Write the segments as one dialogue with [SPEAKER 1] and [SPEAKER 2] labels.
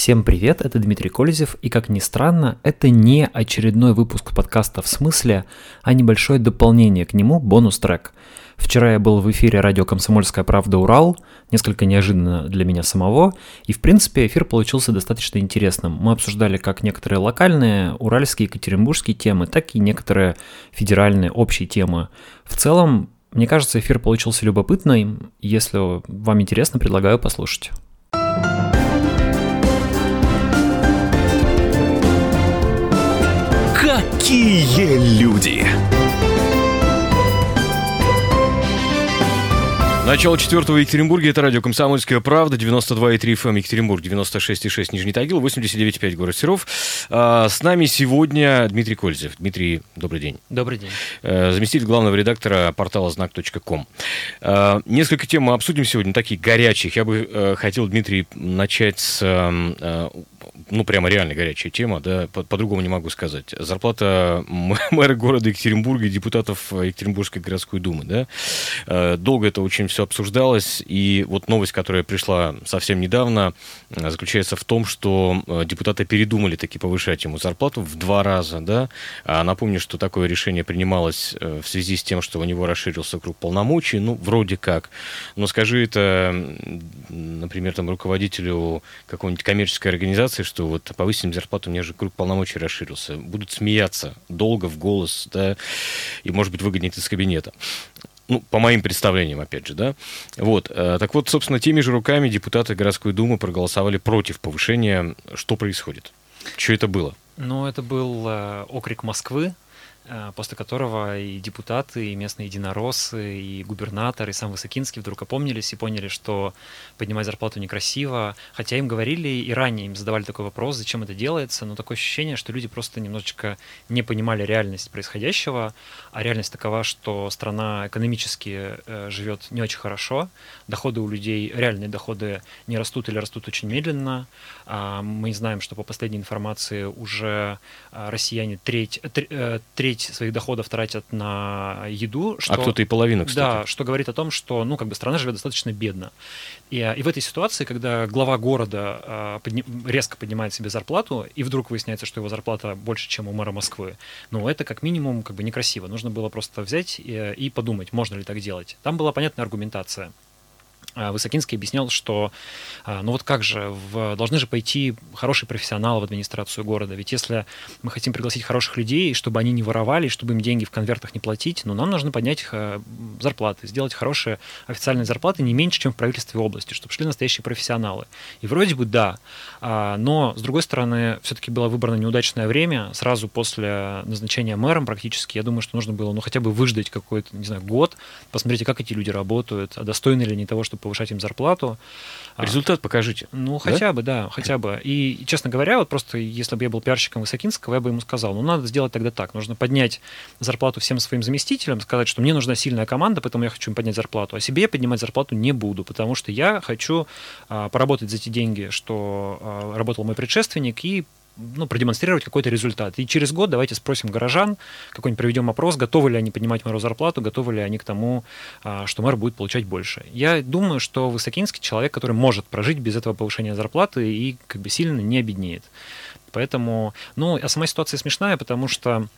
[SPEAKER 1] Всем привет, это Дмитрий Кользев, и как ни странно, это не очередной выпуск подкаста в смысле, а небольшое дополнение к нему, бонус-трек. Вчера я был в эфире радио «Комсомольская правда. Урал», несколько неожиданно для меня самого, и в принципе эфир получился достаточно интересным. Мы обсуждали как некоторые локальные, уральские, екатеринбургские темы, так и некоторые федеральные, общие темы. В целом, мне кажется, эфир получился любопытным. Если вам интересно, предлагаю послушать.
[SPEAKER 2] Какие люди! Начало четвертого в Екатеринбурге. Это радио «Комсомольская правда». 92,3 FM эм Екатеринбург, 96,6 Нижний Тагил, 89,5 город Серов. А, с нами сегодня Дмитрий Кользев. Дмитрий, добрый день.
[SPEAKER 1] Добрый день.
[SPEAKER 2] Э, заместитель главного редактора портала знак.ком. А, несколько тем мы обсудим сегодня, таких горячих. Я бы э, хотел, Дмитрий, начать с э, ну, прямо реально горячая тема, да, по- по-другому не могу сказать. Зарплата мэра города Екатеринбурга и депутатов Екатеринбургской городской думы, да. Э, долго это очень все обсуждалось, и вот новость, которая пришла совсем недавно, э, заключается в том, что э, депутаты передумали таки повышать ему зарплату в два раза, да. А напомню, что такое решение принималось в связи с тем, что у него расширился круг полномочий, ну, вроде как. Но скажи это, например, там руководителю какой-нибудь коммерческой организации, что вот повысим зарплату, у меня же круг полномочий расширился. Будут смеяться долго в голос, да, и, может быть, выгонят из кабинета. Ну, по моим представлениям, опять же, да. Вот. Э, так вот, собственно, теми же руками депутаты городской думы проголосовали против повышения. Что происходит? Что это было?
[SPEAKER 1] Ну, это был э, окрик Москвы, после которого и депутаты, и местные единороссы, и губернатор, и сам Высокинский вдруг опомнились и поняли, что поднимать зарплату некрасиво, хотя им говорили и ранее им задавали такой вопрос, зачем это делается, но такое ощущение, что люди просто немножечко не понимали реальность происходящего, а реальность такова, что страна экономически э, живет не очень хорошо, доходы у людей, реальные доходы не растут или растут очень медленно, а мы знаем, что по последней информации уже а, россияне треть, э, треть своих доходов тратят на еду.
[SPEAKER 2] А что, а кто-то и половину, кстати.
[SPEAKER 1] Да, что говорит о том, что ну, как бы страна живет достаточно бедно. И, а, и в этой ситуации, когда глава города подни, резко поднимает себе зарплату, и вдруг выясняется, что его зарплата больше, чем у мэра Москвы, ну, это как минимум как бы некрасиво. Нужно было просто взять и, и подумать, можно ли так делать. Там была понятная аргументация. А, Высокинский объяснял, что а, ну вот как же, в, должны же пойти хорошие профессионалы в администрацию города. Ведь если мы хотим пригласить хороших людей, чтобы они не воровали, чтобы им деньги в конвертах не платить, ну нам нужно поднять а, зарплаты, сделать хорошие официальные зарплаты не меньше, чем в правительстве области, чтобы шли настоящие профессионалы. И вроде бы да, но с другой стороны, все-таки было выбрано неудачное время, сразу после назначения мэром практически, я думаю, что нужно было ну хотя бы выждать какой-то, не знаю, год, посмотрите, как эти люди работают, достойны ли они того, чтобы повышать им зарплату.
[SPEAKER 2] А, Результат покажите.
[SPEAKER 1] Ну, хотя да? бы, да, хотя бы. И, честно говоря, вот просто если бы я был пиарщиком Высокинского, я бы ему сказал, ну, надо сделать тогда так. Нужно поднять зарплату всем своим заместителям, сказать, что мне нужна сильная команда, поэтому я хочу им поднять зарплату. А себе я поднимать зарплату не буду, потому что я хочу а, поработать за те деньги, что а, работал мой предшественник, и ну, продемонстрировать какой-то результат. И через год давайте спросим горожан, какой-нибудь проведем опрос, готовы ли они поднимать мэру зарплату, готовы ли они к тому, а, что мэр будет получать больше. Я думаю, что Высокинский человек, который может прожить без этого повышения зарплаты и как бы сильно не обеднеет. Поэтому, ну, а сама ситуация смешная, потому что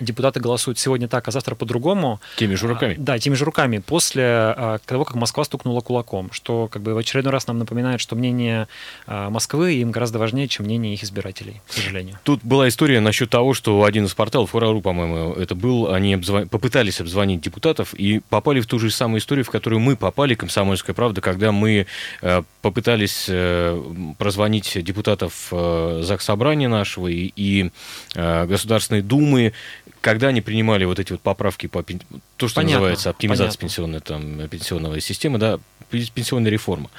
[SPEAKER 1] депутаты голосуют сегодня так, а завтра по-другому.
[SPEAKER 2] Теми же руками.
[SPEAKER 1] А, да, теми же руками. После а, того, как Москва стукнула кулаком, что как бы в очередной раз нам напоминает, что мнение а, Москвы им гораздо важнее, чем мнение их избирателей, к сожалению.
[SPEAKER 2] Тут была история насчет того, что один из порталов, Форару, по-моему, это был, они обзвон... попытались обзвонить депутатов и попали в ту же самую историю, в которую мы попали, «Комсомольская правда», когда мы э, попытались э, прозвонить депутатов э, ЗАГС Собрания нашего и, и Государственной Думы, когда они принимали вот эти вот поправки по то, что понятно, называется оптимизация пенсионной, там, пенсионной системы, да, пенсионная реформа.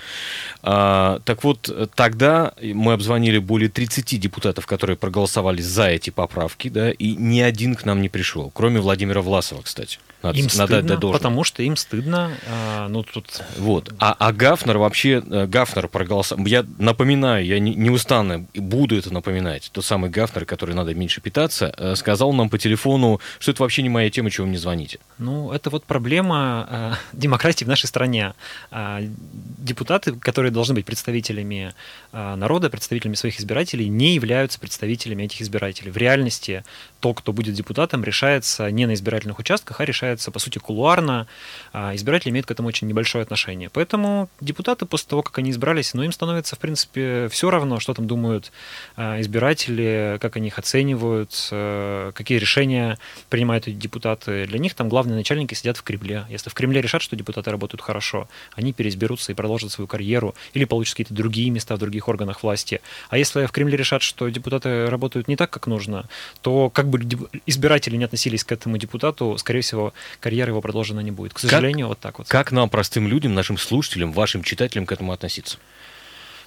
[SPEAKER 2] А, так вот, тогда мы обзвонили более 30 депутатов, которые проголосовали за эти поправки, да, и ни один к нам не пришел, кроме Владимира Власова, кстати.
[SPEAKER 1] Надо, им надо стыдно, дать потому что им стыдно. А, ну, тут...
[SPEAKER 2] Вот. А, а Гафнер вообще, э, Гафнер проголосовал. Я напоминаю, я не, неустанно буду это напоминать. Тот самый Гафнер, который надо меньше питаться, э, сказал нам по телефону, что это вообще не моя тема, чего вы мне звоните.
[SPEAKER 1] Ну, это вот проблема э, демократии в нашей стране. Э, депутаты, которые должны быть представителями народа, представителями своих избирателей, не являются представителями этих избирателей. В реальности то, кто будет депутатом, решается не на избирательных участках, а решается, по сути, кулуарно. А избиратели имеют к этому очень небольшое отношение. Поэтому депутаты после того, как они избрались, ну, им становится, в принципе, все равно, что там думают а, избиратели, как они их оценивают, какие решения принимают эти депутаты. Для них там главные начальники сидят в Кремле. Если в Кремле решат, что депутаты работают хорошо, они переизберутся и продолжат свою карьеру или получат какие-то другие места в других органах власти. А если в Кремле решат, что депутаты работают не так, как нужно, то как бы избиратели не относились к этому депутату, скорее всего, карьера его продолжена не будет. К сожалению, как, вот так вот.
[SPEAKER 2] Как нам, простым людям, нашим слушателям, вашим читателям к этому относиться?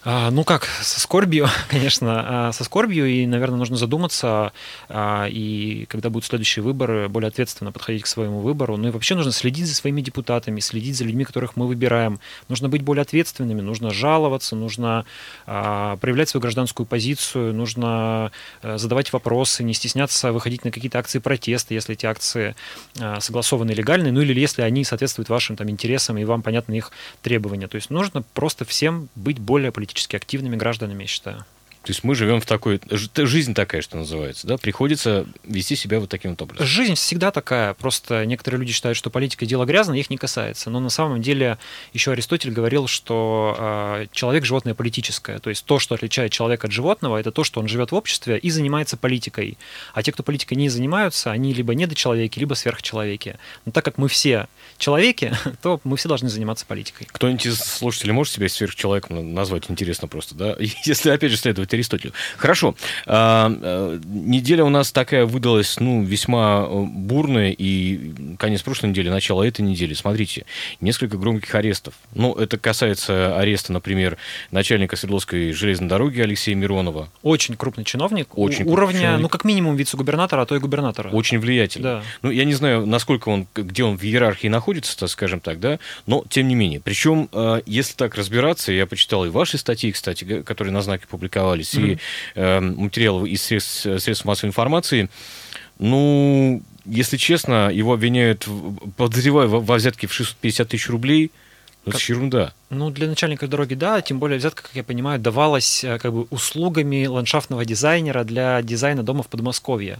[SPEAKER 1] А, ну как, со скорбью, конечно, а, со скорбью, и, наверное, нужно задуматься, а, и когда будут следующие выборы, более ответственно подходить к своему выбору. Ну и вообще нужно следить за своими депутатами, следить за людьми, которых мы выбираем. Нужно быть более ответственными, нужно жаловаться, нужно проявлять свою гражданскую позицию, нужно задавать вопросы, не стесняться выходить на какие-то акции протеста, если эти акции согласованы легальные, ну или если они соответствуют вашим там, интересам и вам понятны их требования. То есть нужно просто всем быть более политически политически активными гражданами, я считаю.
[SPEAKER 2] То есть мы живем в такой... Жизнь такая, что называется, да? Приходится вести себя вот таким вот образом.
[SPEAKER 1] Жизнь всегда такая. Просто некоторые люди считают, что политика дело грязное, их не касается. Но на самом деле еще Аристотель говорил, что э, человек – животное политическое. То есть то, что отличает человека от животного, это то, что он живет в обществе и занимается политикой. А те, кто политикой не занимаются, они либо недочеловеки, либо сверхчеловеки. Но так как мы все человеки, то мы все должны заниматься политикой.
[SPEAKER 2] Кто-нибудь из слушателей может себя сверхчеловеком назвать? Интересно просто, да? Если, опять же, следовать Аристотелю. Хорошо. А, а, неделя у нас такая выдалась, ну, весьма э, бурная, и конец прошлой недели, начало этой недели. Смотрите, несколько громких арестов. Ну, это касается ареста, например, начальника Свердловской железной дороги Алексея Миронова.
[SPEAKER 1] Очень крупный чиновник. Очень уровня, чиновник. ну, как минимум, вице-губернатора, а то и губернатора.
[SPEAKER 2] Очень влиятельный. Да. Ну, я не знаю, насколько он, где он в иерархии находится, находится, скажем так, да, но тем не менее. Причем, э, если так разбираться, я почитал и ваши статьи, кстати, которые на знаке mm-hmm. и э, из средств, средств массовой информации, ну, если честно, его обвиняют, подозреваю, во взятке в 650 тысяч рублей. Ну, это как... ерунда.
[SPEAKER 1] Ну, для начальника дороги, да, тем более взятка, как я понимаю, давалась э, как бы услугами ландшафтного дизайнера для дизайна дома в Подмосковье.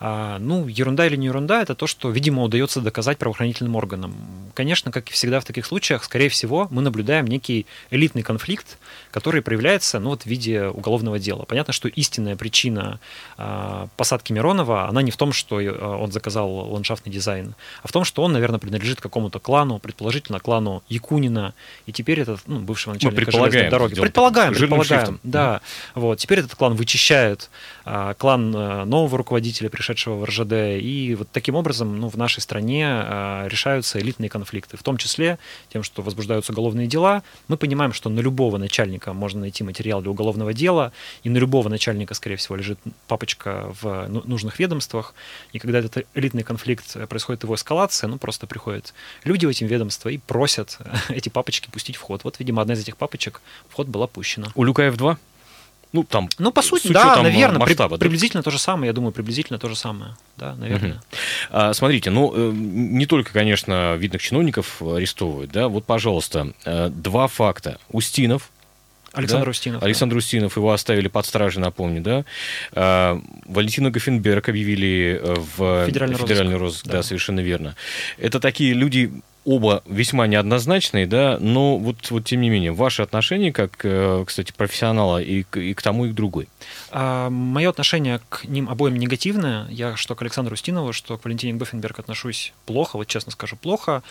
[SPEAKER 1] А, ну, ерунда или не ерунда, это то, что, видимо, удается доказать правоохранительным органам. Конечно, как и всегда в таких случаях, скорее всего, мы наблюдаем некий элитный конфликт, который проявляется ну, вот, в виде уголовного дела. Понятно, что истинная причина а, посадки Миронова, она не в том, что э, он заказал ландшафтный дизайн, а в том, что он, наверное, принадлежит какому-то клану, предположительно клану Якунина, и теперь этот, ну, бывшего начальника железной дороги. Предполагаем, предполагаем, да. Вот, теперь этот клан вычищает а, клан э, нового руководителя, пришедшего в РЖД, и вот таким образом ну, в нашей стране а, решаются элитные конфликты, в том числе тем, что возбуждаются уголовные дела. Мы понимаем, что на любого начальника можно найти материал для уголовного дела, и на любого начальника, скорее всего, лежит папочка в ну, нужных ведомствах, и когда этот элитный конфликт э, происходит его эскалация, ну просто приходят люди в эти ведомства и просят эти папочки пустить в ход. Вот, видимо, одна из этих папочек в ход была пущена.
[SPEAKER 2] У Люкаев 2?
[SPEAKER 1] Ну, там, ну, по сути, да, наверное, масштаба, при, да? приблизительно то же самое, я думаю, приблизительно то же самое, да, наверное. Угу.
[SPEAKER 2] А, смотрите, ну, э, не только, конечно, видных чиновников арестовывают, да, вот, пожалуйста, э, два факта. Устинов,
[SPEAKER 1] Александр да? Устинов.
[SPEAKER 2] Александр да. Устинов, его оставили под стражей, напомню, да. А, Валентина Гофенберг объявили э, в федеральный, федеральный розыск, розыск да. да, совершенно верно. Это такие люди, оба весьма неоднозначные, да, но вот, вот тем не менее, ваше отношение, как, э, кстати, профессионала и, и к тому, и к другой?
[SPEAKER 1] А, мое отношение к ним обоим негативное. Я что к Александру Устинову, что к Валентине Гофенберг отношусь плохо, вот честно скажу, плохо.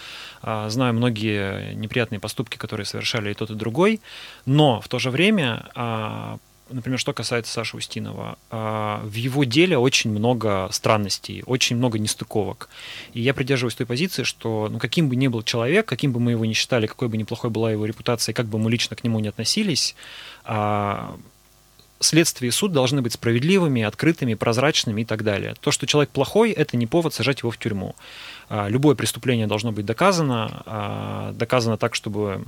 [SPEAKER 1] А, знаю многие неприятные поступки, которые совершали и тот, и другой, но в то же время а, например, что касается Саши Устинова, а, в его деле очень много странностей, очень много нестыковок. И я придерживаюсь той позиции, что ну, каким бы ни был человек, каким бы мы его ни считали, какой бы неплохой была его репутация, как бы мы лично к нему не относились, а, следствие и суд должны быть справедливыми, открытыми, прозрачными и так далее. То, что человек плохой, это не повод сажать его в тюрьму. А, любое преступление должно быть доказано, доказано так, чтобы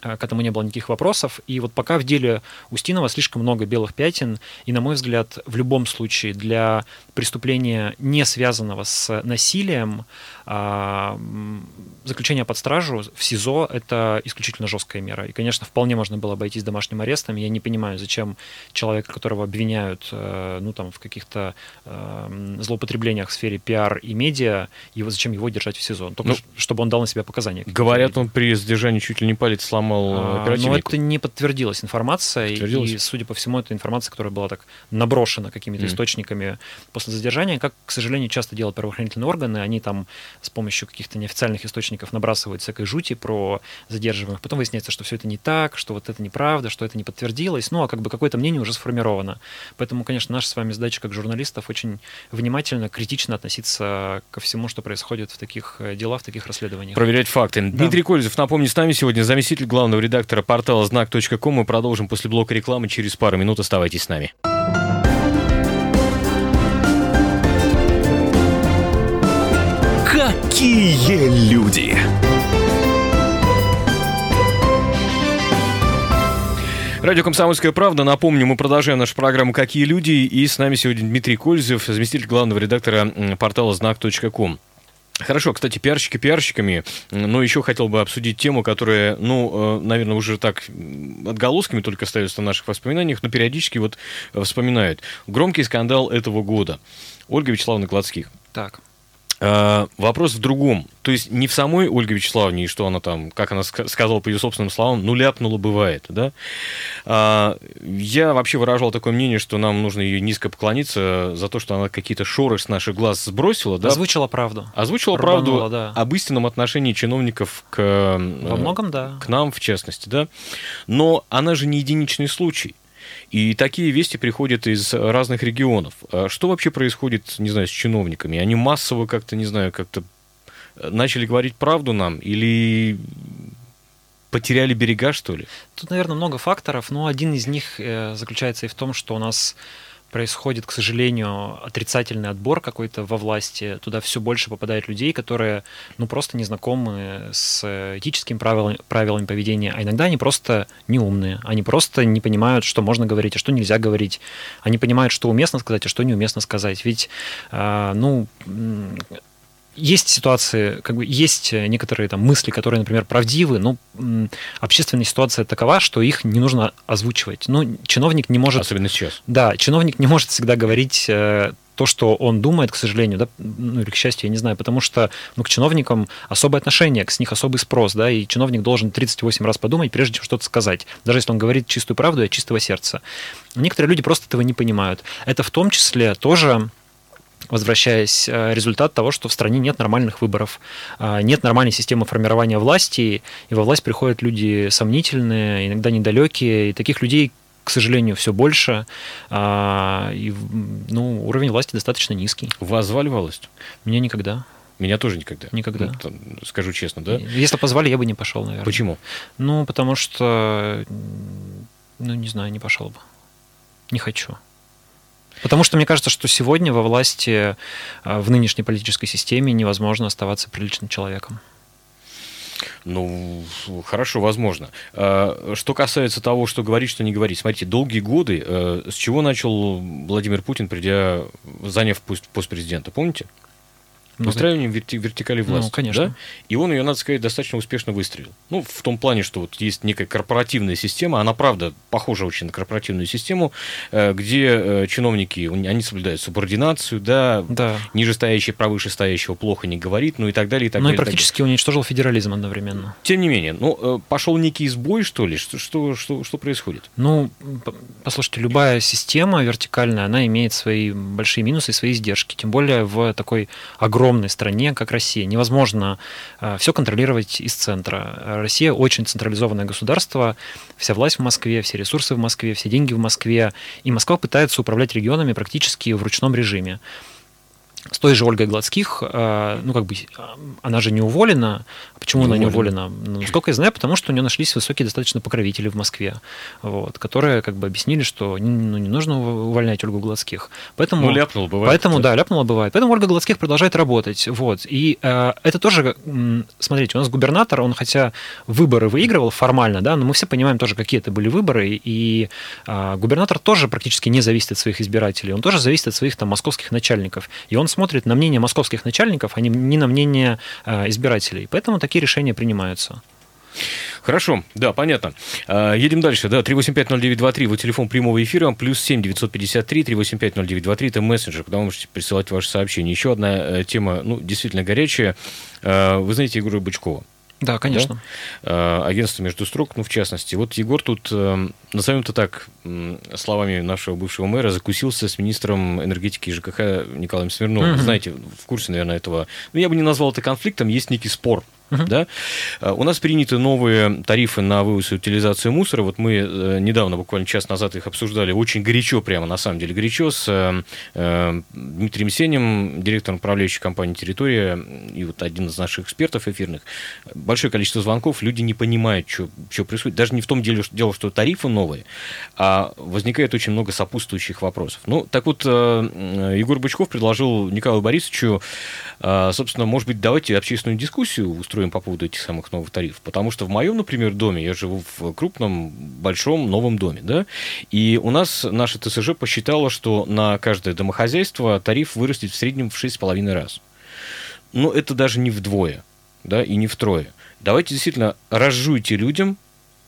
[SPEAKER 1] к этому не было никаких вопросов. И вот пока в деле Устинова слишком много белых пятен, и, на мой взгляд, в любом случае для преступления, не связанного с насилием, заключение под стражу в СИЗО – это исключительно жесткая мера. И, конечно, вполне можно было обойтись домашним арестом. Я не понимаю, зачем человека, которого обвиняют э, ну, там, в каких-то э, злоупотреблениях в сфере пиар и медиа, его, зачем его держать в СИЗО? Только ну, чтобы он дал на себя показания.
[SPEAKER 2] Говорят, он при задержании чуть ли не палец сломал
[SPEAKER 1] а, оперативнику. Но это не подтвердилась информация. Подтвердилось? И, судя по всему, это информация, которая была так наброшена какими-то mm. источниками после задержания. Как, к сожалению, часто делают правоохранительные органы, они там с помощью каких-то неофициальных источников набрасывают всякой жути про задерживаемых. Потом выясняется, что все это не так, что вот это неправда, что это не подтвердилось. Ну, а как бы какое-то мнение уже сформировано. Поэтому, конечно, наша с вами задача как журналистов очень внимательно, критично относиться ко всему, что происходит в таких э, делах, в таких расследованиях.
[SPEAKER 2] Проверять факты. Да. Дмитрий Кользев, напомню, с нами сегодня заместитель главного редактора портала знак.ком. Мы продолжим после блока рекламы через пару минут. Оставайтесь с нами.
[SPEAKER 3] Какие люди!
[SPEAKER 2] Радио «Комсомольская правда». Напомню, мы продолжаем нашу программу «Какие люди?» И с нами сегодня Дмитрий Кользев, заместитель главного редактора портала знак.ком. Хорошо, кстати, пиарщики пиарщиками, но еще хотел бы обсудить тему, которая, ну, э, наверное, уже так отголосками только остается в наших воспоминаниях, но периодически вот вспоминают. Громкий скандал этого года. Ольга Вячеславовна Гладских.
[SPEAKER 1] Так.
[SPEAKER 2] А, вопрос в другом. То есть не в самой Ольге Вячеславовне, и что она там, как она сказала по ее собственным словам, ну ляпнула бывает, да. А, я вообще выражал такое мнение, что нам нужно ее низко поклониться за то, что она какие-то шоры с наших глаз сбросила, да.
[SPEAKER 1] Озвучила правду.
[SPEAKER 2] Озвучила Рванула, правду да. об истинном отношении чиновников к...
[SPEAKER 1] Во многом, да.
[SPEAKER 2] К нам, в частности, да. Но она же не единичный случай. И такие вести приходят из разных регионов. А что вообще происходит, не знаю, с чиновниками? Они массово как-то, не знаю, как-то э, начали говорить правду нам или потеряли берега, что ли?
[SPEAKER 1] Тут, наверное, много факторов, но один из них э, заключается и в том, что у нас происходит, к сожалению, отрицательный отбор какой-то во власти. Туда все больше попадает людей, которые ну, просто не знакомы с этическими правилами, правилами поведения, а иногда они просто неумные. Они просто не понимают, что можно говорить, а что нельзя говорить. Они понимают, что уместно сказать, а что неуместно сказать. Ведь, э, ну, есть ситуации, как бы есть некоторые там мысли, которые, например, правдивы, но общественная ситуация такова, что их не нужно озвучивать. Ну, чиновник не может...
[SPEAKER 2] Особенно сейчас.
[SPEAKER 1] Да, чиновник не может всегда говорить э, то, что он думает, к сожалению, да, ну или к счастью, я не знаю, потому что ну, к чиновникам особое отношение, с них особый спрос, да, и чиновник должен 38 раз подумать, прежде чем что-то сказать, даже если он говорит чистую правду и от чистого сердца. Некоторые люди просто этого не понимают. Это в том числе тоже возвращаясь, э, результат того, что в стране нет нормальных выборов, э, нет нормальной системы формирования власти, и во власть приходят люди сомнительные, иногда недалекие, и таких людей, к сожалению, все больше, а, и ну, уровень власти достаточно низкий.
[SPEAKER 2] Вас звали власть?
[SPEAKER 1] Меня никогда.
[SPEAKER 2] Меня тоже никогда.
[SPEAKER 1] Никогда.
[SPEAKER 2] Ну, скажу честно, да?
[SPEAKER 1] Если позвали, я бы не пошел, наверное.
[SPEAKER 2] Почему?
[SPEAKER 1] Ну, потому что, ну, не знаю, не пошел бы. Не хочу. Потому что мне кажется, что сегодня во власти, э, в нынешней политической системе невозможно оставаться приличным человеком.
[SPEAKER 2] Ну, хорошо, возможно. А, что касается того, что говорить, что не говорить. Смотрите, долгие годы, э, с чего начал Владимир Путин, придя, заняв пост президента, помните? Ну, Выстраиванием верти- вертикали ну, власти.
[SPEAKER 1] Ну, конечно.
[SPEAKER 2] Да? И он ее, надо сказать, достаточно успешно выстрелил. Ну, в том плане, что вот есть некая корпоративная система, она, правда, похожа очень на корпоративную систему, э, где э, чиновники, они соблюдают субординацию, да,
[SPEAKER 1] да.
[SPEAKER 2] нижестоящий про вышестоящего плохо не говорит, ну и так далее, и так
[SPEAKER 1] ну,
[SPEAKER 2] далее.
[SPEAKER 1] Ну и практически уничтожил федерализм одновременно.
[SPEAKER 2] Тем не менее, ну, э, пошел некий сбой, что ли? Что, что, что, что происходит?
[SPEAKER 1] Ну, послушайте, любая система вертикальная, она имеет свои большие минусы и свои издержки, тем более в такой огромной огромной стране, как Россия. Невозможно э, все контролировать из центра. Россия очень централизованное государство, вся власть в Москве, все ресурсы в Москве, все деньги в Москве. И Москва пытается управлять регионами практически в ручном режиме. С той же Ольгой Гладских, э, ну, как бы, она же не уволена. Почему не она не уволена? Ну, насколько я знаю, потому что у нее нашлись высокие достаточно покровители в Москве, вот, которые как бы объяснили, что ну, не нужно увольнять Ольгу Гладских. Поэтому,
[SPEAKER 2] ну, ляпнула бывает.
[SPEAKER 1] Поэтому, да, ляпнула бывает. Поэтому Ольга Гладских продолжает работать. Вот. И э, это тоже, смотрите, у нас губернатор, он хотя выборы выигрывал формально, да, но мы все понимаем тоже, какие это были выборы, и э, губернатор тоже практически не зависит от своих избирателей, он тоже зависит от своих там московских начальников. И он смотрит на мнение московских начальников, а не, на мнение э, избирателей. Поэтому такие решения принимаются.
[SPEAKER 2] Хорошо, да, понятно. А, едем дальше, да, 3850923, вот телефон прямого эфира, плюс 7 953 3850923, это мессенджер, куда вы можете присылать ваши сообщения. Еще одна э, тема, ну, действительно горячая. А, вы знаете Егора Бычкова?
[SPEAKER 1] Да, конечно.
[SPEAKER 2] Да? Агентство «Между строк», ну, в частности. Вот Егор тут, э, назовем это так, словами нашего бывшего мэра, закусился с министром энергетики и ЖКХ Николаем Смирновым. Угу. Знаете, в курсе, наверное, этого. Ну, я бы не назвал это конфликтом, есть некий спор Uh-huh. Да? А, у нас приняты новые тарифы на вывоз и утилизацию мусора. Вот мы э, недавно, буквально час назад, их обсуждали очень горячо, прямо на самом деле горячо, с э, э, Дмитрием Сенем, директором управляющей компании «Территория», и вот один из наших экспертов эфирных. Большое количество звонков, люди не понимают, что, что происходит. Даже не в том деле, что, дело, что тарифы новые, а возникает очень много сопутствующих вопросов. Ну, так вот, Егор Бычков предложил Николаю Борисовичу, собственно, может быть, давайте общественную дискуссию устроить строим по поводу этих самых новых тарифов. Потому что в моем, например, доме, я живу в крупном, большом, новом доме, да, и у нас наша ТСЖ посчитала, что на каждое домохозяйство тариф вырастет в среднем в 6,5 раз. Но это даже не вдвое, да, и не втрое. Давайте действительно разжуйте людям,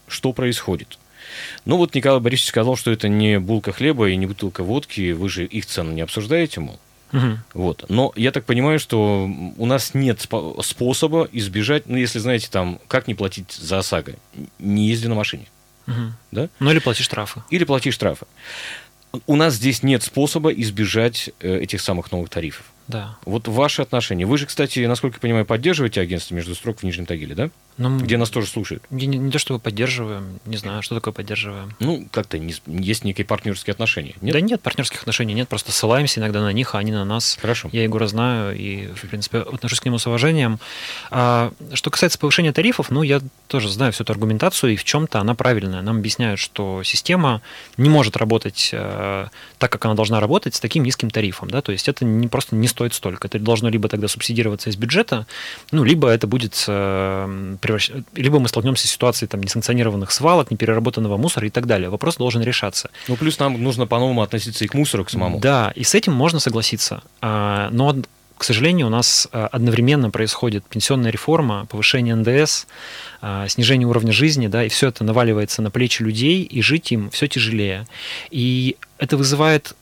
[SPEAKER 2] что происходит. Ну вот Николай Борисович сказал, что это не булка хлеба и не бутылка водки, вы же их цену не обсуждаете, мол. Угу. Вот. Но я так понимаю, что у нас нет способа избежать, ну, если знаете, там, как не платить за ОСАГО, не езди на машине.
[SPEAKER 1] Угу. Да? Ну, или плати штрафы.
[SPEAKER 2] Или плати штрафы. У нас здесь нет способа избежать э, этих самых новых тарифов.
[SPEAKER 1] Да.
[SPEAKER 2] Вот ваши отношения. Вы же, кстати, насколько я понимаю, поддерживаете агентство между строк в Нижнем Тагиле, да? Ну, Где нас тоже слушают.
[SPEAKER 1] Не, не, то, чтобы поддерживаем, не знаю, что такое поддерживаем.
[SPEAKER 2] Ну, как-то не, есть некие партнерские отношения.
[SPEAKER 1] Нет? Да нет партнерских отношений, нет, просто ссылаемся иногда на них, а они на нас.
[SPEAKER 2] Хорошо.
[SPEAKER 1] Я Егора знаю и, в принципе, отношусь к нему с уважением. А, что касается повышения тарифов, ну, я тоже знаю всю эту аргументацию, и в чем-то она правильная. Нам объясняют, что система не может работать э, так, как она должна работать, с таким низким тарифом. Да? То есть это не, просто не стоит столько. Это должно либо тогда субсидироваться из бюджета, ну, либо это будет э, превращ... либо мы столкнемся с ситуацией там, несанкционированных свалок, непереработанного мусора и так далее. Вопрос должен решаться.
[SPEAKER 2] Ну, плюс нам нужно по-новому относиться и к мусору, к самому.
[SPEAKER 1] Да, и с этим можно согласиться. А, но к сожалению, у нас а, одновременно происходит пенсионная реформа, повышение НДС, а, снижение уровня жизни, да, и все это наваливается на плечи людей, и жить им все тяжелее. И это вызывает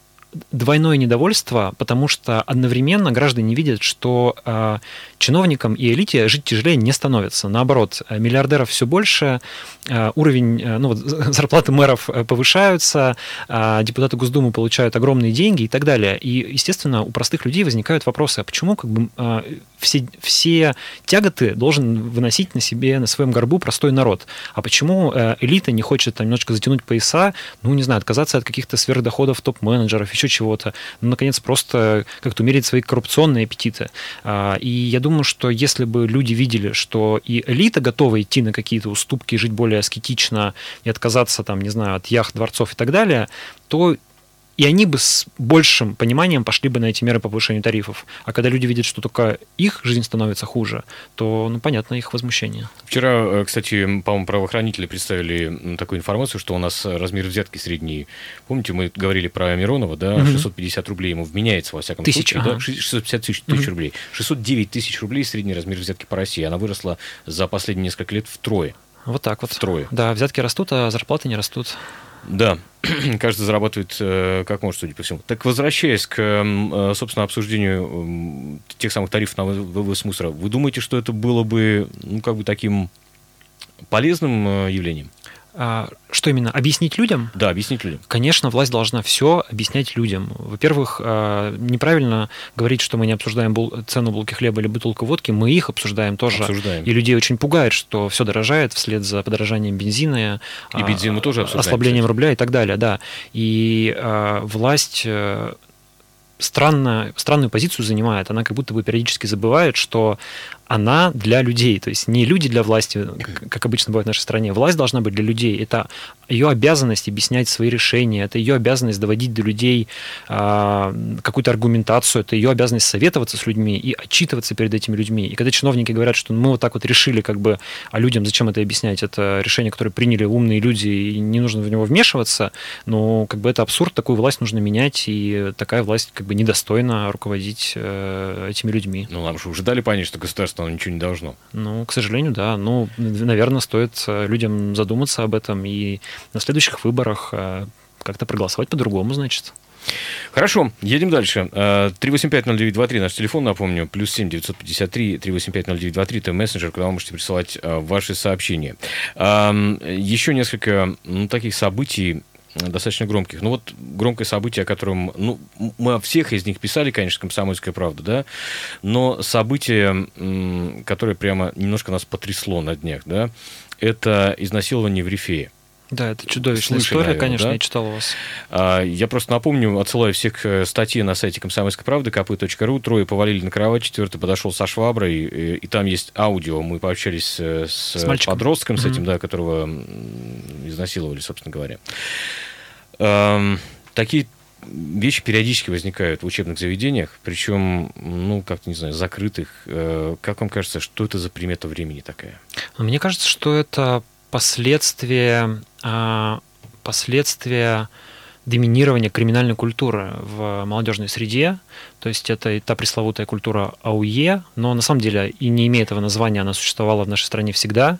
[SPEAKER 1] двойное недовольство, потому что одновременно граждане видят, что э, чиновникам и элите жить тяжелее не становится. Наоборот, миллиардеров все больше, э, уровень, э, ну, вот, зарплаты мэров повышаются, э, депутаты Госдумы получают огромные деньги и так далее. И, естественно, у простых людей возникают вопросы, а почему как бы, э, все, все тяготы должен выносить на себе, на своем горбу простой народ? А почему э, элита не хочет там немножко затянуть пояса, ну, не знаю, отказаться от каких-то сверхдоходов топ-менеджеров, еще чего-то, ну, наконец, просто как-то умерить свои коррупционные аппетиты. А, и я думаю, что если бы люди видели, что и элита готова идти на какие-то уступки, жить более аскетично и отказаться, там, не знаю, от яхт, дворцов и так далее, то и они бы с большим пониманием пошли бы на эти меры по повышению тарифов. А когда люди видят, что только их жизнь становится хуже, то, ну, понятно, их возмущение.
[SPEAKER 2] Вчера, э, кстати, по-моему, правоохранители представили такую информацию, что у нас размер взятки средний. Помните, мы говорили про Миронова, да, 650 рублей ему вменяется, во всяком
[SPEAKER 1] тысяч,
[SPEAKER 2] случае, ага. да, 650 тысяч, тысяч рублей. 609 тысяч рублей средний размер взятки по России. Она выросла за последние несколько лет втрое.
[SPEAKER 1] Вот так вот.
[SPEAKER 2] Втрое.
[SPEAKER 1] Да, взятки растут, а зарплаты не растут.
[SPEAKER 2] Да, каждый зарабатывает э, как может, судя по всему. Так возвращаясь к, э, собственно, обсуждению тех самых тарифов на вывоз мусора, вы думаете, что это было бы, ну, как бы таким полезным э, явлением?
[SPEAKER 1] А, что именно? Объяснить людям?
[SPEAKER 2] Да, объяснить людям.
[SPEAKER 1] Конечно, власть должна все объяснять людям. Во-первых, а, неправильно говорить, что мы не обсуждаем цену булки хлеба или бутылку водки, мы их обсуждаем тоже.
[SPEAKER 2] Обсуждаем.
[SPEAKER 1] И людей очень пугает, что все дорожает вслед за подорожанием бензина,
[SPEAKER 2] и бензин мы тоже обсуждаем,
[SPEAKER 1] ослаблением кстати. рубля и так далее, да. И власть э, странно, странную позицию занимает. Она как будто бы периодически забывает, что она для людей. То есть не люди для власти, как обычно бывает в нашей стране. Власть должна быть для людей. Это ее обязанность объяснять свои решения, это ее обязанность доводить до людей а, какую-то аргументацию, это ее обязанность советоваться с людьми и отчитываться перед этими людьми. И когда чиновники говорят, что мы вот так вот решили, как бы, а людям зачем это объяснять? Это решение, которое приняли умные люди, и не нужно в него вмешиваться, но как бы это абсурд, такую власть нужно менять, и такая власть как бы недостойна руководить э, этими людьми.
[SPEAKER 2] Ну, нам же уже дали понять, что государство оно ничего не должно.
[SPEAKER 1] Ну, к сожалению, да. Ну, наверное, стоит э, людям задуматься об этом и на следующих выборах э, как-то проголосовать по-другому, значит.
[SPEAKER 2] Хорошо, едем дальше. 3850923 наш телефон, напомню, плюс 7 953 3850923 это мессенджер, куда вы можете присылать ваши сообщения. Еще несколько ну, таких событий достаточно громких. Ну вот громкое событие, о котором, ну, мы о всех из них писали, конечно, «Комсомольская правда», да, но событие, которое прямо немножко нас потрясло на днях, да, это изнасилование в Рифее.
[SPEAKER 1] Да, это чудовищная Слышали, история, наверное, конечно, да? я читал у вас.
[SPEAKER 2] А, я просто напомню, отсылаю всех э, статьи на сайте комсомольской правды, kp.ru. Трое повалили на кровать, четвертый подошел со шваброй, и, и там есть аудио. Мы пообщались э, с, с подростком, с этим, mm-hmm. да, которого изнасиловали, собственно говоря. А, такие вещи периодически возникают в учебных заведениях, причем, ну, как-то, не знаю, закрытых. Э, как вам кажется, что это за примета времени такая?
[SPEAKER 1] Мне кажется, что это последствия, а, последствия доминирования криминальной культуры в молодежной среде. То есть это та пресловутая культура АУЕ, но на самом деле и не имея этого названия, она существовала в нашей стране всегда.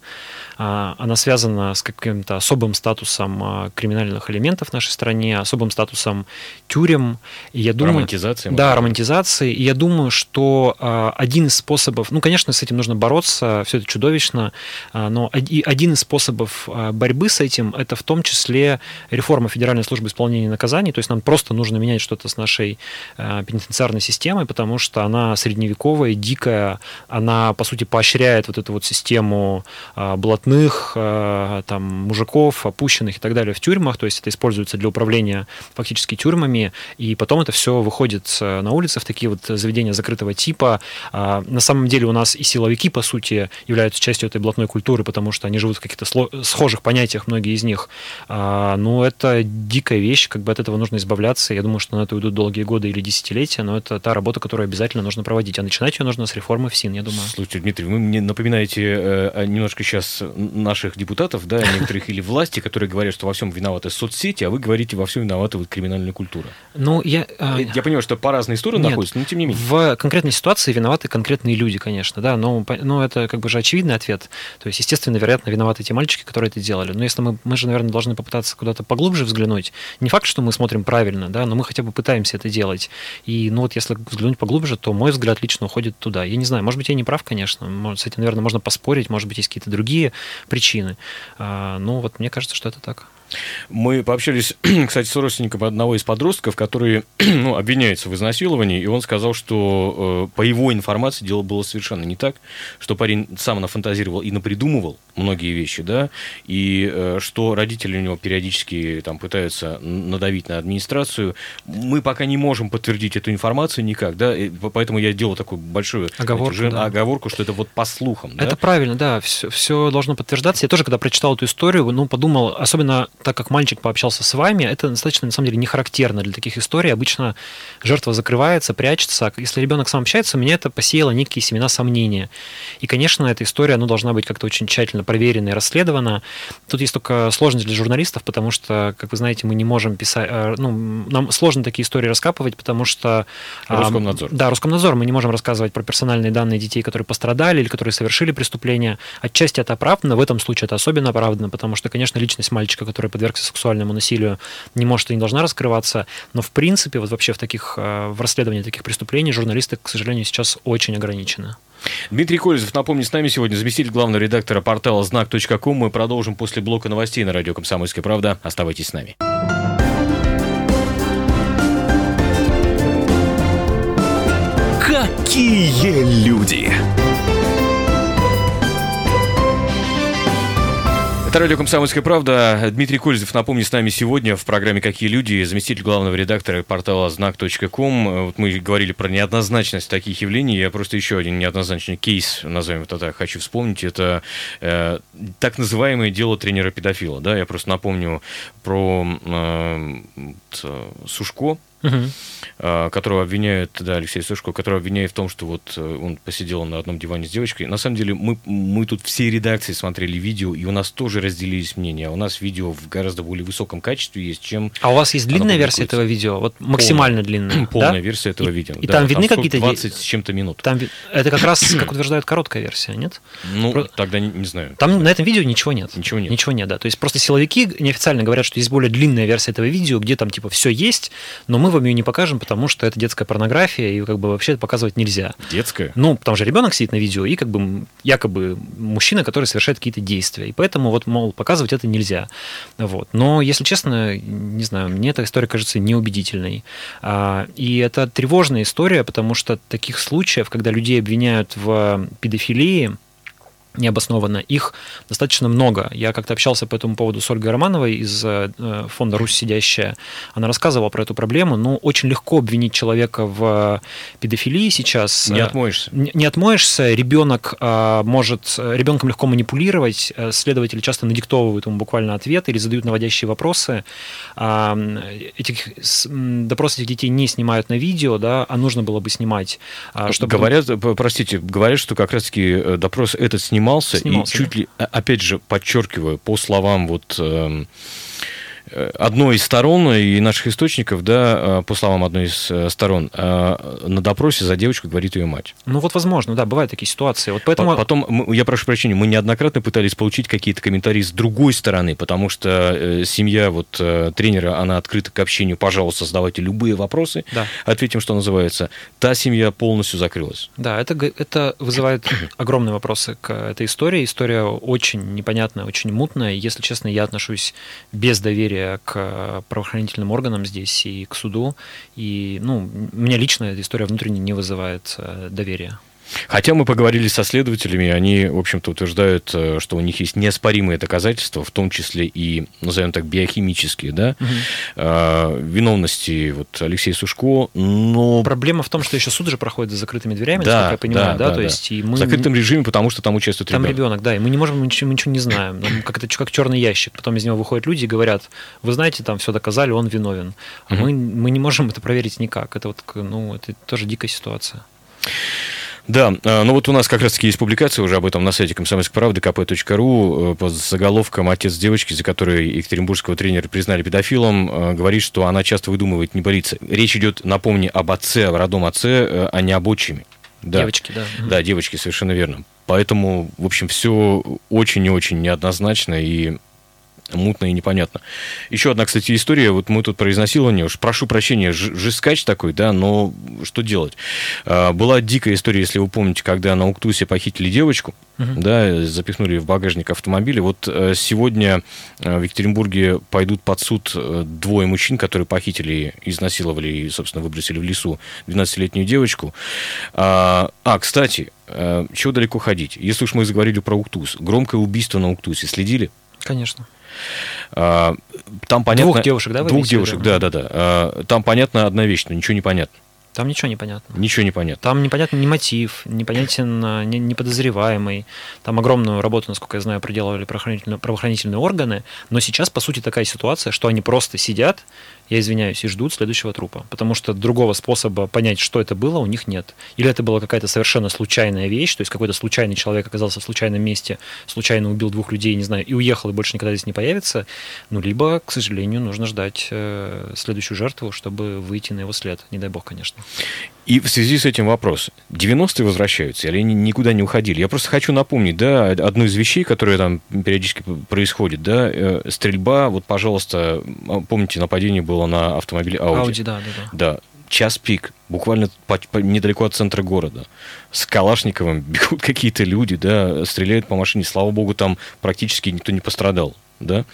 [SPEAKER 1] А, она связана с каким-то особым статусом а, криминальных элементов в нашей стране, особым статусом тюрем.
[SPEAKER 2] И я думаю, романтизации.
[SPEAKER 1] Да, романтизации. И я думаю, что а, один из способов, ну, конечно, с этим нужно бороться, все это чудовищно, но один из способов борьбы с этим – это в том числе реформа Федеральной службы исполнения наказаний. То есть нам просто нужно менять что-то с нашей пенитенциарной системой, потому что она средневековая, дикая, она, по сути, поощряет вот эту вот систему блатных блатных, э, там, мужиков, опущенных и так далее в тюрьмах, то есть это используется для управления фактически тюрьмами, и потом это все выходит э, на улицы в такие вот заведения закрытого типа. А, на самом деле у нас и силовики, по сути, являются частью этой блатной культуры, потому что они живут в каких-то схожих понятиях, многие из них. А, ну, это дикая вещь, как бы от этого нужно избавляться. Я думаю, что на это уйдут долгие годы или десятилетия, но это та работа, которую обязательно нужно проводить. А начинать ее нужно с реформы в СИН, я думаю.
[SPEAKER 2] Слушайте, Дмитрий, вы мне напоминаете э, немножко сейчас наших депутатов, да, некоторых или власти, которые говорят, что во всем виноваты соцсети, а вы говорите, во всем виновата вот криминальная культура.
[SPEAKER 1] Ну, я...
[SPEAKER 2] Э, я понимаю, что по разные стороны нет, находятся, но тем не менее.
[SPEAKER 1] В конкретной ситуации виноваты конкретные люди, конечно, да, но, но это как бы же очевидный ответ. То есть, естественно, вероятно, виноваты те мальчики, которые это делали. Но если мы, мы же, наверное, должны попытаться куда-то поглубже взглянуть, не факт, что мы смотрим правильно, да, но мы хотя бы пытаемся это делать. И, ну вот, если взглянуть поглубже, то мой взгляд лично уходит туда. Я не знаю, может быть, я не прав, конечно, может, с этим, наверное, можно поспорить, может быть, есть какие-то другие причины. А, ну, вот мне кажется, что это так.
[SPEAKER 2] Мы пообщались, кстати, с родственником одного из подростков, который ну, обвиняется в изнасиловании, и он сказал, что э, по его информации дело было совершенно не так, что парень сам нафантазировал и напридумывал многие вещи, да, и э, что родители у него периодически там пытаются надавить на администрацию. Мы пока не можем подтвердить эту информацию никак, да, и поэтому я делал такую большую
[SPEAKER 1] оговорку, знаете,
[SPEAKER 2] да. оговорку что это вот по слухам.
[SPEAKER 1] Это да? правильно, да, все, все должно подтверждаться. Я тоже, когда прочитал эту историю, ну, подумал, особенно так как мальчик пообщался с вами, это достаточно, на самом деле, не характерно для таких историй. Обычно жертва закрывается, прячется. Если ребенок сам общается, мне это посеяло некие семена сомнения. И, конечно, эта история, она должна быть как-то очень тщательно проверена и расследована. Тут есть только сложность для журналистов, потому что, как вы знаете, мы не можем писать... Э, ну, нам сложно такие истории раскапывать, потому что...
[SPEAKER 2] Роскомнадзор.
[SPEAKER 1] Да, Роскомнадзор. Мы не можем рассказывать про персональные данные детей, которые пострадали или которые совершили преступление. Отчасти это оправдано, в этом случае это особенно оправдано, потому что, конечно, личность мальчика, который подвергся сексуальному насилию, не может и не должна раскрываться. Но в принципе, вот вообще в таких, э, в расследовании таких преступлений журналисты, к сожалению, сейчас очень ограничены.
[SPEAKER 2] Дмитрий Колезов, напомню, с нами сегодня заместитель главного редактора портала знак.ком. Мы продолжим после блока новостей на радио «Комсомольская правда». Оставайтесь с нами.
[SPEAKER 3] Какие люди!
[SPEAKER 2] Это радио «Комсомольская правда». Дмитрий Кользев, напомню, с нами сегодня в программе «Какие люди?» заместитель главного редактора портала знак.ком. Вот мы говорили про неоднозначность таких явлений. Я просто еще один неоднозначный кейс, назовем это так, хочу вспомнить. Это э, так называемое дело тренера-педофила. Да? Я просто напомню про э, Сушко, угу. Которого обвиняют, да, Алексей Сушко, которого обвиняют в том, что вот э, он посидел на одном диване с девочкой. На самом деле мы, мы тут все редакции смотрели видео, и у нас тоже разделились мнения. У нас видео в гораздо более высоком качестве есть, чем...
[SPEAKER 1] А у вас есть длинная версия этого видео? Вот максимально полная, длинная?
[SPEAKER 2] Полная
[SPEAKER 1] да?
[SPEAKER 2] версия этого
[SPEAKER 1] и,
[SPEAKER 2] видео.
[SPEAKER 1] И да, там видны какие-то...
[SPEAKER 2] 20 с чем-то минут.
[SPEAKER 1] Там, это как раз, как утверждают, короткая версия, нет?
[SPEAKER 2] Ну, Про... тогда не, не знаю.
[SPEAKER 1] Там на этом видео ничего нет.
[SPEAKER 2] Ничего нет.
[SPEAKER 1] Ничего нет, да. То есть просто силовики неофициально говорят, что есть более длинная версия этого видео, где там типа все есть, но мы вам ее не покажем, потому что это детская порнография, и как бы вообще это показывать нельзя.
[SPEAKER 2] Детская?
[SPEAKER 1] Ну, потому что ребенок сидит на видео, и как бы якобы мужчина, который совершает какие-то действия. И поэтому вот, мол, показывать это нельзя. Вот. Но, если честно, не знаю, мне эта история кажется неубедительной. А, и это тревожная история, потому что таких случаев, когда людей обвиняют в педофилии, необоснованно. Их достаточно много. Я как-то общался по этому поводу с Ольгой Романовой из э, фонда «Русь сидящая». Она рассказывала про эту проблему. Ну, очень легко обвинить человека в педофилии сейчас.
[SPEAKER 2] Не отмоешься.
[SPEAKER 1] Не, не отмоешься. Ребенок а, может... Ребенком легко манипулировать. Э, следователи часто надиктовывают ему буквально ответы или задают наводящие вопросы. Этих, допросы этих детей не снимают на видео, да, а нужно было бы снимать.
[SPEAKER 2] А, чтобы... Говорят, простите, говорят, что как раз-таки допрос этот снимают снимался, снимался и чуть да? ли, опять же, подчеркиваю, по словам вот э, одной из сторон и наших источников, да, э, по словам одной из э, сторон, э, на допросе за девочку говорит ее мать.
[SPEAKER 1] Ну вот возможно, да, бывают такие ситуации. Вот поэтому...
[SPEAKER 2] Потом, я прошу прощения, мы неоднократно пытались получить какие-то комментарии с другой стороны, потому что семья вот тренера, она открыта к общению, пожалуйста, задавайте любые вопросы, да. ответим, что называется. Та семья полностью закрылась.
[SPEAKER 1] Да, это, это вызывает огромные вопросы к этой истории. История очень непонятная, очень мутная. Если честно, я отношусь без доверия доверие к правоохранительным органам здесь и к суду. И, ну, меня лично эта история внутренне не вызывает э, доверия.
[SPEAKER 2] Хотя мы поговорили со следователями, они, в общем-то, утверждают, э, что у них есть неоспоримые доказательства, в том числе и, назовем так, биохимические, да, угу. виновности вот Алексея Сушко, но...
[SPEAKER 1] Проблема в том, что еще суд же проходит за закрытыми дверями, да, насколько я понимаю, да, да, да то есть и мы...
[SPEAKER 2] В закрытом режиме, потому что там участвует
[SPEAKER 1] там ребенок. ребенок, да, и мы не можем, мы ничего, мы ничего не знаем, как это как черный ящик, потом из него выходят люди и говорят, вы знаете, там все доказали, он виновен, а угу. мы, мы не можем это проверить никак, это вот, ну, это тоже дикая ситуация.
[SPEAKER 2] Да, а, ну вот у нас как раз-таки есть публикация уже об этом на сайте комсомольской правды kp.ru э, под заголовком «Отец девочки, за которой екатеринбургского тренера признали педофилом, э, говорит, что она часто выдумывает, не борится». Речь идет, напомни, об отце, о родном отце, э, а не об отчиме.
[SPEAKER 1] Да. Девочки, да.
[SPEAKER 2] Да, девочки, совершенно верно. Поэтому, в общем, все очень и очень неоднозначно, и мутно и непонятно. Еще одна, кстати, история. Вот мы тут про изнасилование. Уж прошу прощения, жескач такой, да, но что делать? А, была дикая история, если вы помните, когда на Уктусе похитили девочку, угу. да, запихнули в багажник автомобиля. Вот э, сегодня э, в Екатеринбурге пойдут под суд э, двое мужчин, которые похитили, изнасиловали и, собственно, выбросили в лесу 12-летнюю девочку. А, а, кстати, чего далеко ходить? Если уж мы заговорили про Уктус, громкое убийство на Уктусе следили?
[SPEAKER 1] Конечно.
[SPEAKER 2] А, там понятно...
[SPEAKER 1] Двух девушек, да?
[SPEAKER 2] Двух девушек, да, да, да. А, там понятно одна вещь, но ничего не понятно.
[SPEAKER 1] Там ничего не понятно.
[SPEAKER 2] Ничего не понятно.
[SPEAKER 1] Там непонятен ни мотив, непонятен а, неподозреваемый. Там огромную работу, насколько я знаю, проделывали правоохранительные, правоохранительные органы. Но сейчас, по сути, такая ситуация, что они просто сидят я извиняюсь, и ждут следующего трупа. Потому что другого способа понять, что это было, у них нет. Или это была какая-то совершенно случайная вещь, то есть какой-то случайный человек оказался в случайном месте, случайно убил двух людей, не знаю, и уехал, и больше никогда здесь не появится. Ну, либо, к сожалению, нужно ждать э, следующую жертву, чтобы выйти на его след. Не дай бог, конечно.
[SPEAKER 2] И в связи с этим вопрос. 90-е возвращаются, или они никуда не уходили? Я просто хочу напомнить, да, одну из вещей, которая там периодически происходит, да, э, стрельба, вот, пожалуйста, а, помните, нападение было на автомобиле Audi.
[SPEAKER 1] Audi, да, да, да.
[SPEAKER 2] Да, час пик, буквально по, по, недалеко от центра города. С Калашниковым бегут какие-то люди, да, стреляют по машине. Слава богу, там практически никто не пострадал. Да?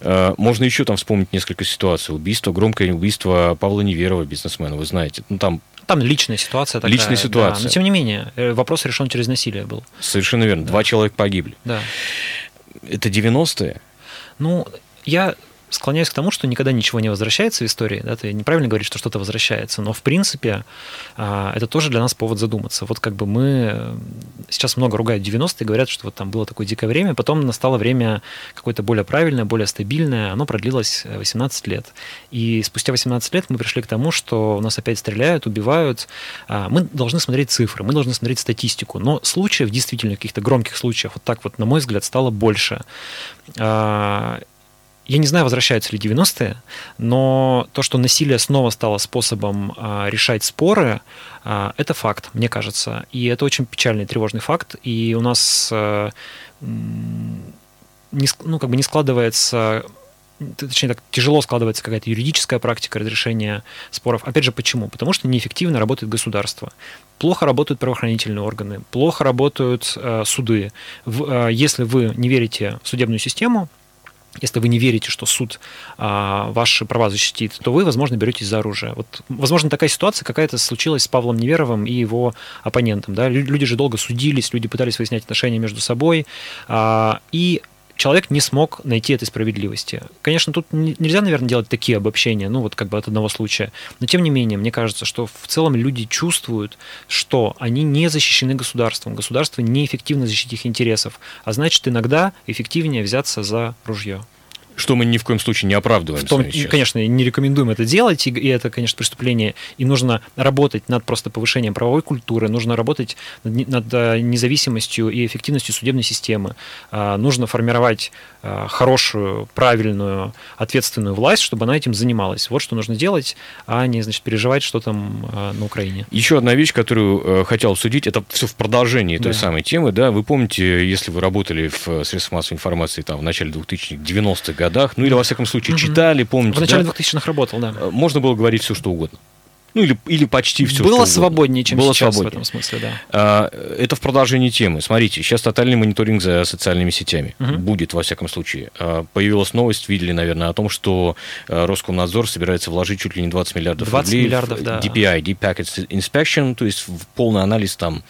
[SPEAKER 2] Э, можно еще там вспомнить несколько ситуаций. Убийство, громкое убийство Павла Неверова, бизнесмена, вы знаете. Ну, там
[SPEAKER 1] там личная ситуация такая.
[SPEAKER 2] Личная ситуация. Да.
[SPEAKER 1] Но тем не менее, э, вопрос решен через насилие был.
[SPEAKER 2] Совершенно верно. Да. Два человека погибли.
[SPEAKER 1] Да.
[SPEAKER 2] это 90-е?
[SPEAKER 1] Ну, я склоняюсь к тому, что никогда ничего не возвращается в истории. Да? Ты неправильно говоришь, что что-то возвращается, но в принципе а, это тоже для нас повод задуматься. Вот как бы мы э, сейчас много ругают 90-е, говорят, что вот там было такое дикое время, потом настало время какое-то более правильное, более стабильное, оно продлилось 18 лет. И спустя 18 лет мы пришли к тому, что у нас опять стреляют, убивают. А, мы должны смотреть цифры, мы должны смотреть статистику, но случаев, действительно, каких-то громких случаев, вот так вот, на мой взгляд, стало больше. Я не знаю, возвращаются ли 90-е, но то, что насилие снова стало способом а, решать споры, а, это факт, мне кажется. И это очень печальный, тревожный факт. И у нас а, ну, как бы не складывается точнее так, тяжело складывается какая-то юридическая практика разрешения споров. Опять же, почему? Потому что неэффективно работает государство. Плохо работают правоохранительные органы, плохо работают э, суды. В, э, если вы не верите в судебную систему, если вы не верите, что суд а, ваши права защитит, то вы, возможно, беретесь за оружие. Вот, возможно, такая ситуация какая-то случилась с Павлом Неверовым и его оппонентом. Да? Люди же долго судились, люди пытались выяснять отношения между собой. А, и человек не смог найти этой справедливости. Конечно, тут нельзя, наверное, делать такие обобщения, ну вот как бы от одного случая. Но тем не менее, мне кажется, что в целом люди чувствуют, что они не защищены государством. Государство неэффективно защитить их интересов. А значит, иногда эффективнее взяться за ружье.
[SPEAKER 2] Что мы ни в коем случае не оправдываем.
[SPEAKER 1] В том, конечно, не рекомендуем это делать, и это, конечно, преступление. И нужно работать над просто повышением правовой культуры, нужно работать над, над э, независимостью и эффективностью судебной системы. А, нужно формировать а, хорошую, правильную, ответственную власть, чтобы она этим занималась. Вот что нужно делать, а не, значит, переживать, что там а, на Украине.
[SPEAKER 2] Еще одна вещь, которую хотел обсудить, это все в продолжении той да. самой темы. Да? Вы помните, если вы работали в средствах массовой информации там, в начале 2000-х, 90-х годах, ну или, во всяком случае, читали, помните.
[SPEAKER 1] В начале да? 2000-х работал, да.
[SPEAKER 2] Э, можно было говорить все, что угодно. Ну, или, или почти все.
[SPEAKER 1] Было свободнее, чем Было сейчас свободнее. в этом смысле, да.
[SPEAKER 2] А, это в продолжении темы. Смотрите, сейчас тотальный мониторинг за социальными сетями. Угу. Будет, во всяком случае. А, появилась новость, видели, наверное, о том, что а, Роскомнадзор собирается вложить чуть ли не 20 миллиардов
[SPEAKER 1] 20
[SPEAKER 2] рублей
[SPEAKER 1] миллиардов,
[SPEAKER 2] в
[SPEAKER 1] да.
[SPEAKER 2] DPI, Deep Packet Inspection, то есть в полный анализ там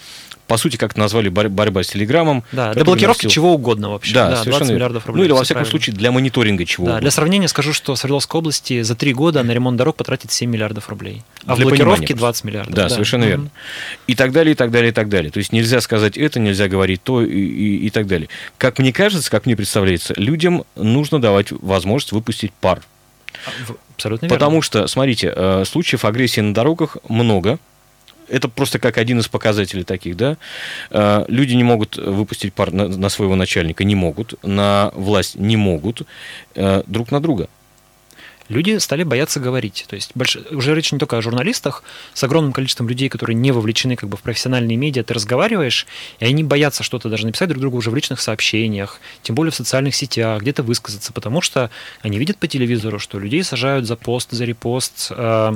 [SPEAKER 2] по сути, как назвали борьба с Телеграмом.
[SPEAKER 1] Да, для блокировки чего угодно вообще.
[SPEAKER 2] Да, да совершенно 20 миллиардов рублей. Ну или, во всяком правильно. случае, для мониторинга чего
[SPEAKER 1] да,
[SPEAKER 2] угодно.
[SPEAKER 1] Для сравнения скажу, что Свердловской области за три года на ремонт дорог потратит 7 миллиардов рублей. А для в блокировке 20 миллиардов.
[SPEAKER 2] Да, да. совершенно угу. верно. И так далее, и так далее, и так далее. То есть нельзя сказать это, нельзя говорить то и, и, и так далее. Как мне кажется, как мне представляется, людям нужно давать возможность выпустить пар.
[SPEAKER 1] Абсолютно верно.
[SPEAKER 2] Потому что, смотрите, э, случаев агрессии на дорогах много, это просто как один из показателей таких, да. Э, люди не могут выпустить пар на, своего начальника, не могут, на власть не могут, э, друг на друга
[SPEAKER 1] люди стали бояться говорить. То есть больш... уже речь не только о журналистах, с огромным количеством людей, которые не вовлечены как бы в профессиональные медиа, ты разговариваешь, и они боятся что-то даже написать друг другу уже в личных сообщениях, тем более в социальных сетях, где-то высказаться, потому что они видят по телевизору, что людей сажают за пост, за репост, э,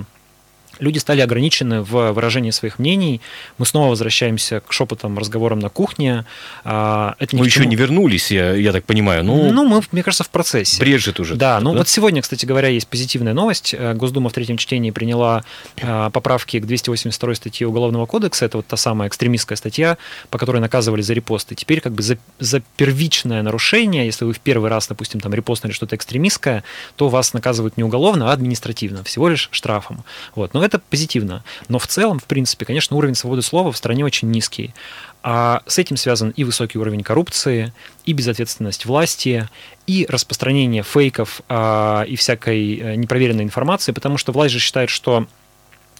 [SPEAKER 1] люди стали ограничены в выражении своих мнений. Мы снова возвращаемся к шепотам, разговорам на кухне.
[SPEAKER 2] А, это мы еще чему... не вернулись, я, я так понимаю. Ну,
[SPEAKER 1] ну, мы, мне кажется, в процессе.
[SPEAKER 2] Брежет уже.
[SPEAKER 1] Да, ну да? вот сегодня, кстати говоря, есть позитивная новость. Э, Госдума в третьем чтении приняла э, поправки к 282 статье Уголовного кодекса. Это вот та самая экстремистская статья, по которой наказывали за репосты. Теперь как бы за, за первичное нарушение, если вы в первый раз, допустим, там репостнули что-то экстремистское, то вас наказывают не уголовно, а административно, всего лишь штрафом. Вот. Но это позитивно. Но в целом, в принципе, конечно, уровень свободы слова в стране очень низкий. А с этим связан и высокий уровень коррупции, и безответственность власти, и распространение фейков а, и всякой э, непроверенной информации, потому что власть же считает, что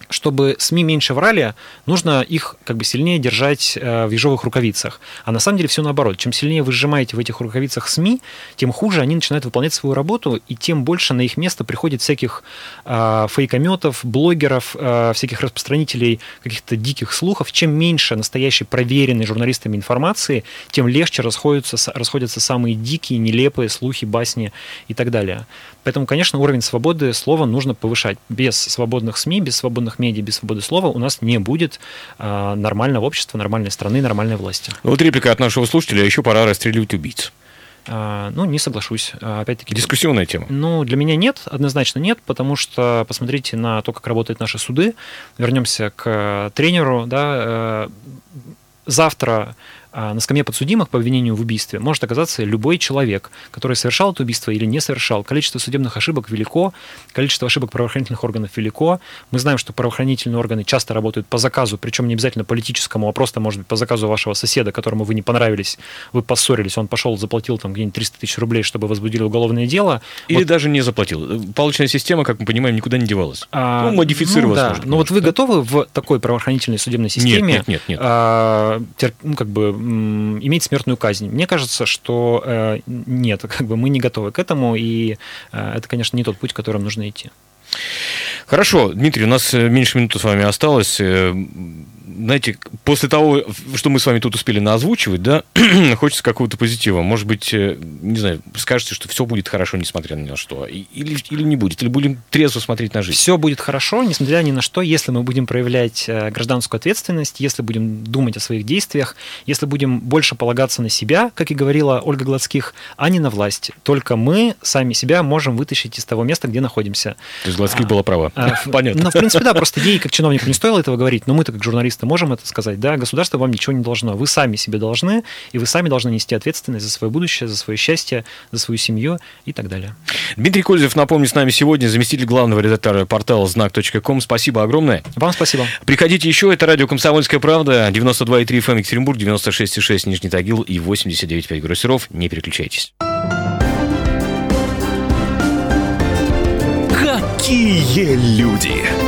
[SPEAKER 1] чтобы СМИ меньше врали, нужно их как бы сильнее держать э, в ежовых рукавицах. А на самом деле все наоборот. Чем сильнее вы сжимаете в этих рукавицах СМИ, тем хуже они начинают выполнять свою работу, и тем больше на их место приходит всяких э, фейкометов, блогеров, э, всяких распространителей каких-то диких слухов. Чем меньше настоящей проверенной журналистами информации, тем легче расходятся, расходятся самые дикие, нелепые слухи, басни и так далее. Поэтому, конечно, уровень свободы слова нужно повышать. Без свободных СМИ, без свободных медиа, без свободы слова у нас не будет э, нормального общества, нормальной страны, нормальной власти.
[SPEAKER 2] Вот реплика от нашего слушателя. Еще пора расстреливать убийц.
[SPEAKER 1] А, ну, не соглашусь. А, опять-таки.
[SPEAKER 2] Дискуссионная тема.
[SPEAKER 1] Ну, для меня нет, однозначно нет, потому что посмотрите на то, как работают наши суды. Вернемся к тренеру, да. Э, завтра а на скамье подсудимых по обвинению в убийстве может оказаться любой человек, который совершал это убийство или не совершал. Количество судебных ошибок велико, количество ошибок правоохранительных органов велико. Мы знаем, что правоохранительные органы часто работают по заказу, причем не обязательно политическому, а просто, может быть, по заказу вашего соседа, которому вы не понравились, вы поссорились, он пошел, заплатил там где-нибудь 300 тысяч рублей, чтобы возбудили уголовное дело.
[SPEAKER 2] Или вот. даже не заплатил. Палочная система, как мы понимаем, никуда не девалась. А, ну, модифицировалась. Ну, да.
[SPEAKER 1] Но вот вы готовы в такой правоохранительной судебной системе
[SPEAKER 2] нет, нет, нет, нет. А,
[SPEAKER 1] терп, ну, как бы иметь смертную казнь. Мне кажется, что э, нет, как бы мы не готовы к этому, и э, это, конечно, не тот путь, которым нужно идти.
[SPEAKER 2] Хорошо, Дмитрий, у нас э, меньше минуты с вами осталось знаете, после того, что мы с вами тут успели наозвучивать, да, хочется какого-то позитива. Может быть, э, не знаю, скажете, что все будет хорошо, несмотря ни на что. Или, или не будет, или будем трезво смотреть на жизнь.
[SPEAKER 1] Все будет хорошо, несмотря ни на что, если мы будем проявлять э, гражданскую ответственность, если будем думать о своих действиях, если будем больше полагаться на себя, как и говорила Ольга Гладских, а не на власть. Только мы сами себя можем вытащить из того места, где находимся.
[SPEAKER 2] То есть Гладских а, была права. А,
[SPEAKER 1] Понятно. Ну, в принципе, да, просто ей, как чиновнику, не стоило этого говорить, но мы-то, как журналисты, можем это сказать, да, государство вам ничего не должно, вы сами себе должны, и вы сами должны нести ответственность за свое будущее, за свое счастье, за свою семью и так далее.
[SPEAKER 2] Дмитрий Кользев, напомню, с нами сегодня заместитель главного редактора портала знак.ком. Спасибо огромное.
[SPEAKER 1] Вам спасибо.
[SPEAKER 2] Приходите еще, это радио «Комсомольская правда», 92,3 FM Екатеринбург, 96,6 Нижний Тагил и 89,5 Гроссеров. Не переключайтесь.
[SPEAKER 3] Какие люди!